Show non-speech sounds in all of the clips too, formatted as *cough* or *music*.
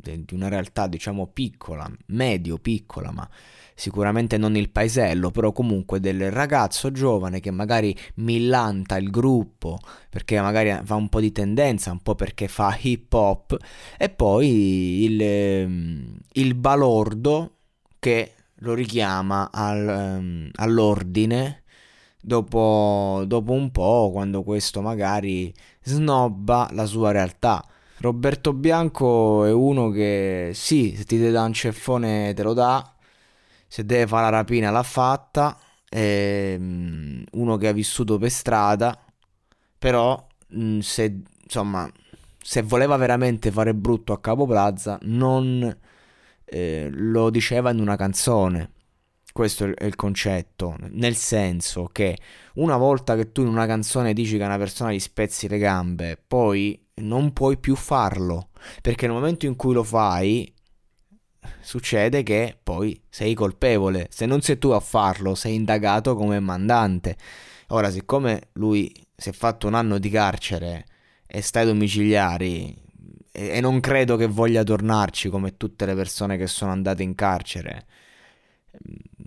de- di una realtà diciamo piccola, medio piccola, ma sicuramente non il paesello, però comunque del ragazzo giovane che magari millanta il gruppo perché magari fa un po' di tendenza, un po' perché fa hip hop e poi il, ehm, il balordo che lo richiama al, um, all'ordine dopo, dopo un po' quando questo magari snobba la sua realtà. Roberto Bianco è uno che sì, se ti dà un ceffone te lo dà, se deve fare la rapina l'ha fatta, è mm, uno che ha vissuto per strada, però mm, se, insomma, se voleva veramente fare brutto a Capo Plaza non eh, lo diceva in una canzone. Questo è il concetto, nel senso che una volta che tu in una canzone dici che una persona gli spezzi le gambe, poi non puoi più farlo, perché nel momento in cui lo fai succede che poi sei colpevole. Se non sei tu a farlo, sei indagato come mandante. Ora, siccome lui si è fatto un anno di carcere e sta ai domiciliari e, non credo che voglia tornarci come tutte le persone che sono andate in carcere,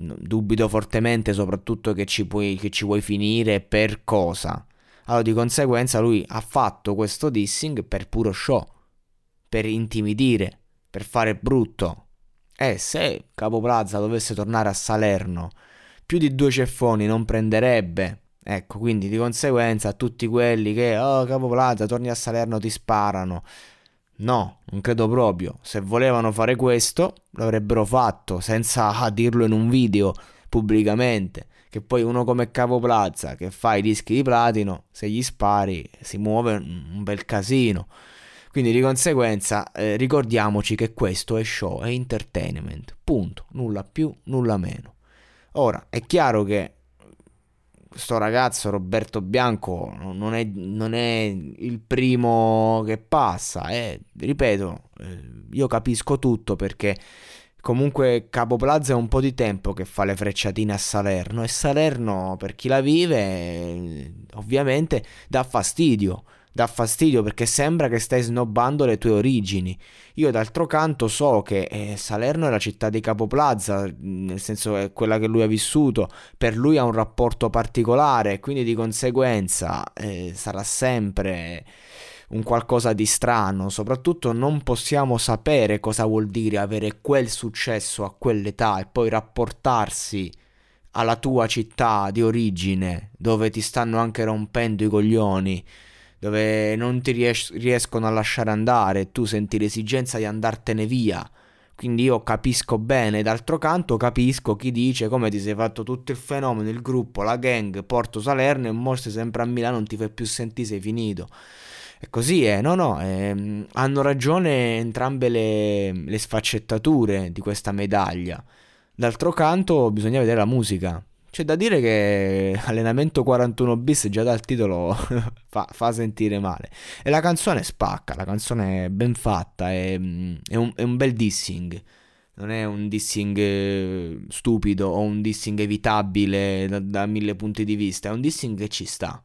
mm, dubito fortemente soprattutto che ci, puoi, che ci vuoi finire per cosa. Allora, di conseguenza, lui ha fatto questo dissing per puro show, per intimidire, per fare brutto. E se Capo Plaza dovesse tornare a Salerno, più di due ceffoni non prenderebbe. Ecco, quindi di conseguenza a tutti quelli che, oh Capo Plaza, torni a Salerno, ti sparano. No, non credo proprio. Se volevano fare questo, l'avrebbero fatto senza *laughs* dirlo in un video pubblicamente. Che poi uno come Capo Plaza, che fa i dischi di platino, se gli spari si muove un bel casino. Quindi di conseguenza eh, ricordiamoci che questo è show, è entertainment, punto, nulla più, nulla meno. Ora, è chiaro che questo ragazzo Roberto Bianco non è, non è il primo che passa, eh. ripeto, eh, io capisco tutto perché comunque Capo Plaza è un po' di tempo che fa le frecciatine a Salerno e Salerno per chi la vive eh, ovviamente dà fastidio dà fastidio perché sembra che stai snobbando le tue origini. Io d'altro canto so che eh, Salerno è la città di Capo Plaza, nel senso è quella che lui ha vissuto, per lui ha un rapporto particolare, quindi di conseguenza eh, sarà sempre un qualcosa di strano, soprattutto non possiamo sapere cosa vuol dire avere quel successo a quell'età e poi rapportarsi alla tua città di origine, dove ti stanno anche rompendo i coglioni dove non ti ries- riescono a lasciare andare, tu senti l'esigenza di andartene via. Quindi io capisco bene, d'altro canto capisco chi dice come ti sei fatto tutto il fenomeno, il gruppo, la gang, Porto Salerno e mostri sempre a Milano, non ti fai più sentire, sei finito. E così è, no, no, ehm, hanno ragione entrambe le, le sfaccettature di questa medaglia. D'altro canto bisogna vedere la musica, c'è da dire che *laughs* allenamento 41 bis già dal titolo *laughs* fa, fa, sentire male. E la canzone spacca, la canzone è ben fatta, è, è, un, è un, bel dissing. Non è un dissing eh, stupido o un dissing evitabile da, da mille punti di vista, è un dissing che ci sta.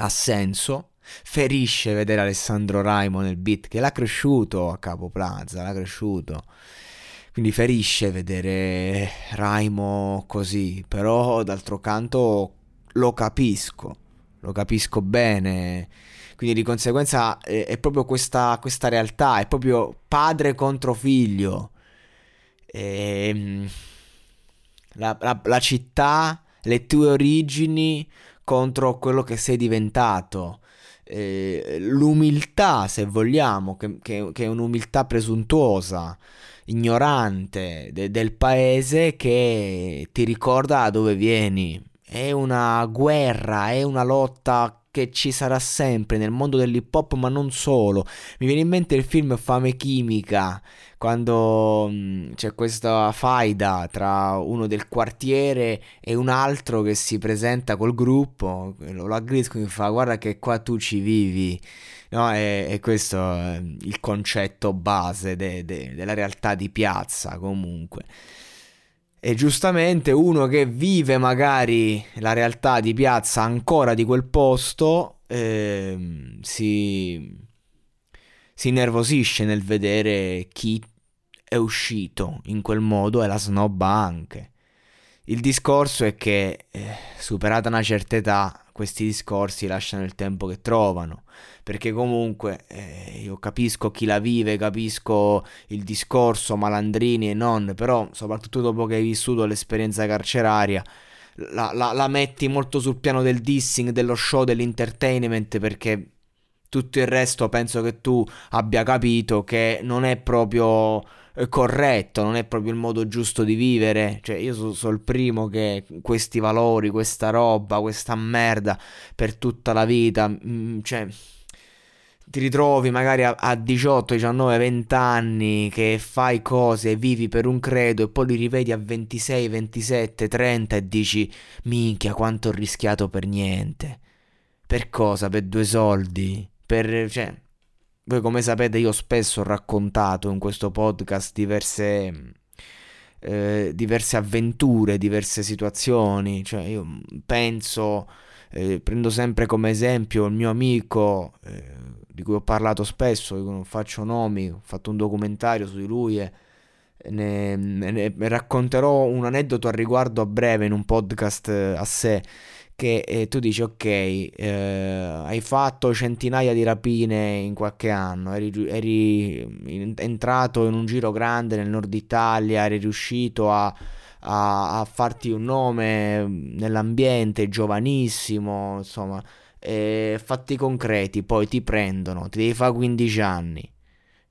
Ha senso, ferisce vedere Alessandro Raimo nel beat che l'ha cresciuto a Capo Plaza, l'ha cresciuto. Quindi ferisce vedere Raimo così, però d'altro canto lo capisco, lo capisco bene. Quindi di conseguenza è, è proprio questa, questa, realtà, è proprio padre contro figlio. E, ehm, la, la, la città, le tue origini contro quello che sei diventato. Eh, l'umiltà, se vogliamo, che, che, che, è un'umiltà presuntuosa, ignorante de, del paese che ti ricorda da dove vieni. È una guerra, è una lotta che ci sarà sempre nel mondo dell'hip hop, ma non solo. Mi viene in mente il film Fame Chimica, quando mm, c'è questa faida tra uno del quartiere e un altro che si presenta col gruppo, lo aggrediscono e fa guarda che qua tu ci vivi. No, e, e questo è il concetto base de, de, della realtà di piazza comunque. E giustamente uno che vive magari la realtà di piazza ancora di quel posto eh, si, si nervosisce nel vedere chi è uscito in quel modo e la snobba anche. Il discorso è che, eh, superata una certa età, questi discorsi lasciano il tempo che trovano, perché comunque eh, io capisco chi la vive, capisco il discorso malandrini e non, però soprattutto dopo che hai vissuto l'esperienza carceraria, la, la, la metti molto sul piano del dissing, dello show, dell'entertainment, perché tutto il resto penso che tu abbia capito che non è proprio eh, corretto, non è proprio il modo giusto di vivere. Cioè, io sono so il primo che questi valori, questa roba, questa merda per tutta la vita, mh, mm, cioè ti ritrovi magari a, a, 18, 19, 20 anni che fai cose vivi per un credo e poi li rivedi a 26, 27, 30 e dici minchia quanto ho rischiato per niente. Per cosa? Per due soldi? Per... cioè voi come sapete io spesso ho raccontato in questo podcast diverse, eh, diverse avventure, diverse situazioni, cioè io penso, eh, prendo sempre come esempio il mio amico eh, di cui ho parlato spesso, non faccio nomi, ho fatto un documentario su di lui e ne, ne, racconterò un aneddoto al riguardo a breve in un podcast a sé che eh, tu dici ok, eh, hai fatto centinaia di rapine in qualche anno, eri, eri entrato in un giro grande nel nord Italia, eri riuscito a, a, a farti un nome nell'ambiente, giovanissimo, insomma, eh, fatti concreti, poi ti prendono, ti devi fare 15 anni,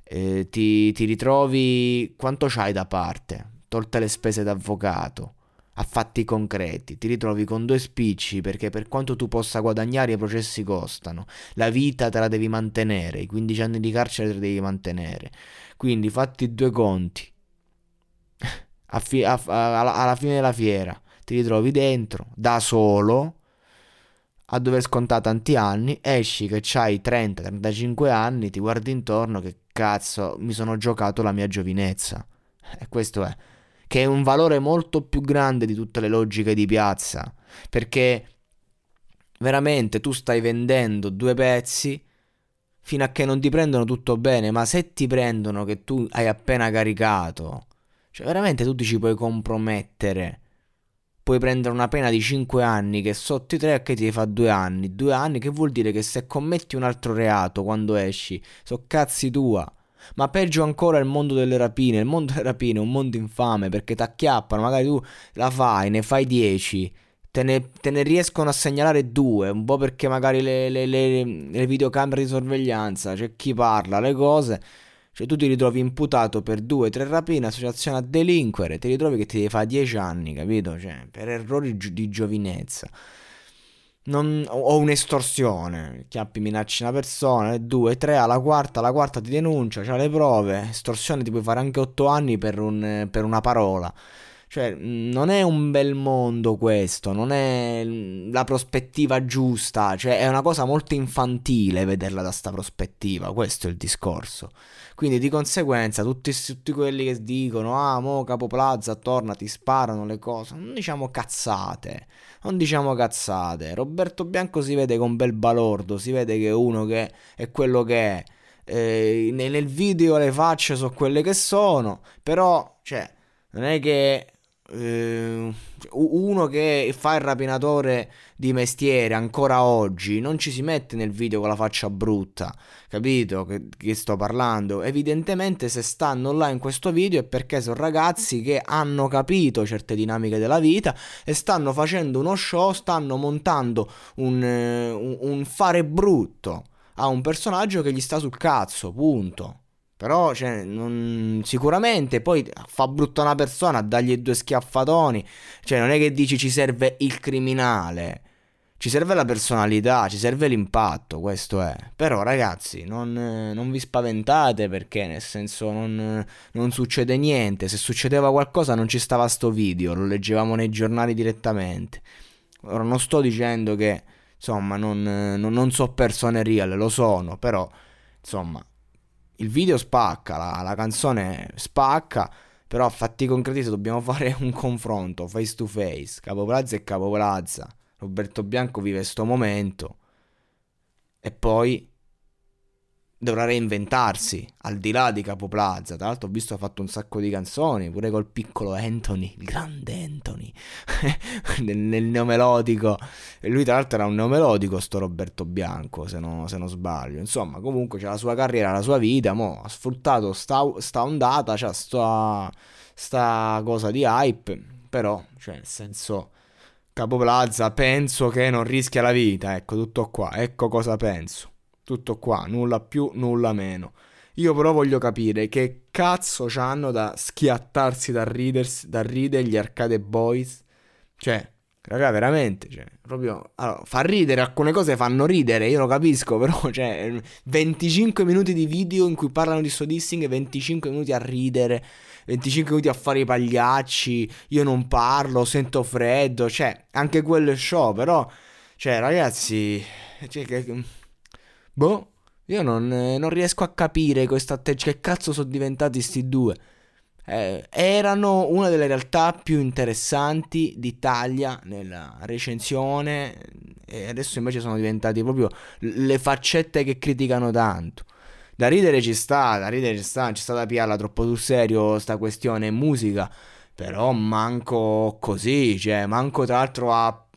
eh, ti, ti ritrovi quanto c'hai da parte, tolte le spese d'avvocato a fatti concreti, ti ritrovi con due spicci perché per quanto tu possa guadagnare i processi costano, la vita te la devi mantenere, i 15 anni di carcere te la devi mantenere, quindi fatti due conti, *laughs* fi- a- a- alla fine della fiera ti ritrovi dentro, da solo, a dover scontare tanti anni, esci che hai 30-35 anni, ti guardi intorno, che cazzo mi sono giocato la mia giovinezza. E questo è che è un valore molto più grande di tutte le logiche di piazza, perché veramente tu stai vendendo due pezzi fino a che non ti prendono tutto bene, ma se ti prendono che tu hai appena caricato, cioè veramente tu ti ci puoi compromettere. Puoi prendere una pena di 5 anni che sotto i 3 che ti fa 2 anni. 2 anni che vuol dire che se commetti un altro reato quando esci, so cazzi tua. Ma peggio ancora il mondo delle rapine. Il mondo delle rapine è un mondo infame perché ti acchiappano. Magari tu la fai, ne fai 10. Te ne, te ne, riescono a segnalare due, un po' perché magari le, le, le, le videocamere di sorveglianza, c'è chi parla, le cose. Cioè tu ti ritrovi imputato per due, tre rapine, associazione a delinquere, ti ritrovi che ti devi fare 10 anni, capito? Cioè, per errori di giovinezza non, o un'estorsione, chiappi, minacci una persona, due, tre, alla quarta, la quarta ti denuncia, c'ha le prove, estorsione ti puoi fare anche otto anni per, un, per una parola. Cioè, non è un bel mondo questo, non è la prospettiva giusta, cioè è una cosa molto infantile vederla da sta prospettiva, questo è il discorso. Quindi di conseguenza tutti, tutti quelli che dicono ah mo Capo Plaza torna ti sparano le cose, non diciamo cazzate, non diciamo cazzate. Roberto Bianco si vede con bel balordo, si vede che è uno che è quello che è. Eh, nel video le facce sono quelle che sono, però cioè non è che eh, uno che fa il rapinatore di mestiere ancora oggi non ci si mette nel video con la faccia brutta, capito che, che sto parlando? Evidentemente se stanno là in questo video è perché sono ragazzi che hanno capito certe dinamiche della vita e stanno facendo uno show, stanno montando un, un, un fare brutto a un personaggio che gli sta sul cazzo, punto. Però, cioè, non... sicuramente poi fa brutta una persona, dagli due schiaffatoni. Cioè, non è che dici ci serve il criminale. Ci serve la personalità, ci serve l'impatto, questo è. Però, ragazzi, non, non vi spaventate perché, nel senso, non, non, succede niente. Se succedeva qualcosa non ci stava sto video, lo leggevamo nei giornali direttamente. Ora, non sto dicendo che, insomma, non, non so persone real, lo sono, però, insomma il video spacca, la, la canzone spacca, però fatti concreti dobbiamo *laughs* fare un confronto face to face, Capo Plaza e Capo Plaza. Roberto Bianco vive questo momento e poi dovrà reinventarsi al di là di Capo Plaza. Tra l'altro ho visto ha fatto un sacco di canzoni, pure col piccolo Anthony, il grande Anthony, *laughs* nel, nel neomelodico. E lui tra l'altro era un neomelodico sto Roberto Bianco, se, no, se non sbaglio. Insomma, comunque c'è la sua carriera, la sua vita, mo, ha sfruttato sta, sta ondata, c'ha sta, sta cosa di hype, però, cioè nel senso... Capo Plaza penso che non rischia la vita, ecco tutto qua, ecco cosa penso. Tutto qua, nulla più, nulla meno. Io però voglio capire che cazzo c'hanno da schiattarsi da, riders, da ridere gli arcade boys. Cioè, raga, veramente, cioè, proprio... Allora, fa ridere, alcune cose fanno ridere, io lo capisco, *laughs* però, cioè, 25 minuti di video in cui parlano di sto dissing, 25 minuti a ridere, 25 minuti a fare i pagliacci, io non parlo, sento freddo, cioè, anche quello è show, però... Cioè, ragazzi... Cioè, che Boh, io non, eh, non riesco a capire questo atteggiamento. Che cazzo sono diventati sti due? Eh, erano una delle realtà più interessanti d'Italia nella recensione e adesso invece sono diventati proprio le faccette che criticano tanto. Da ridere ci sta, da ridere ci sta, ci sta da piarla troppo sul serio sta questione musica, però manco così, cioè manco tra l'altro a,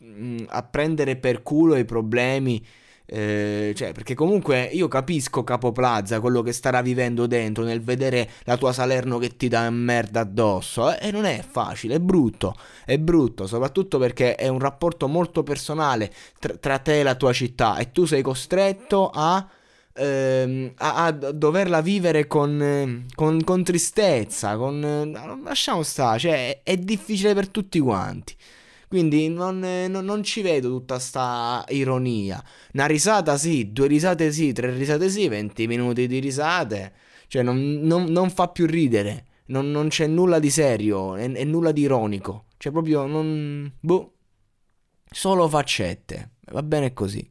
a prendere per culo i problemi eh, cioè, perché comunque io capisco Capo Plaza quello che starà vivendo dentro nel vedere la tua Salerno che ti dà merda addosso. Eh, e non è facile, è brutto. È brutto, soprattutto perché è un rapporto molto personale tra, tra te e la tua città. E tu sei costretto a. Ehm, a, a, doverla vivere con, con, con tristezza, con... Lasciamo stare, cioè è, è difficile per tutti quanti. Quindi non, eh, non, non, ci vedo tutta sta ironia. Una risata sì, due risate sì, tre risate sì, 20 minuti di risate. Cioè non, non, fa più ridere. Non, c'è nulla di serio e, nulla di ironico. Cioè proprio non... Boh. Solo faccette. Va bene così.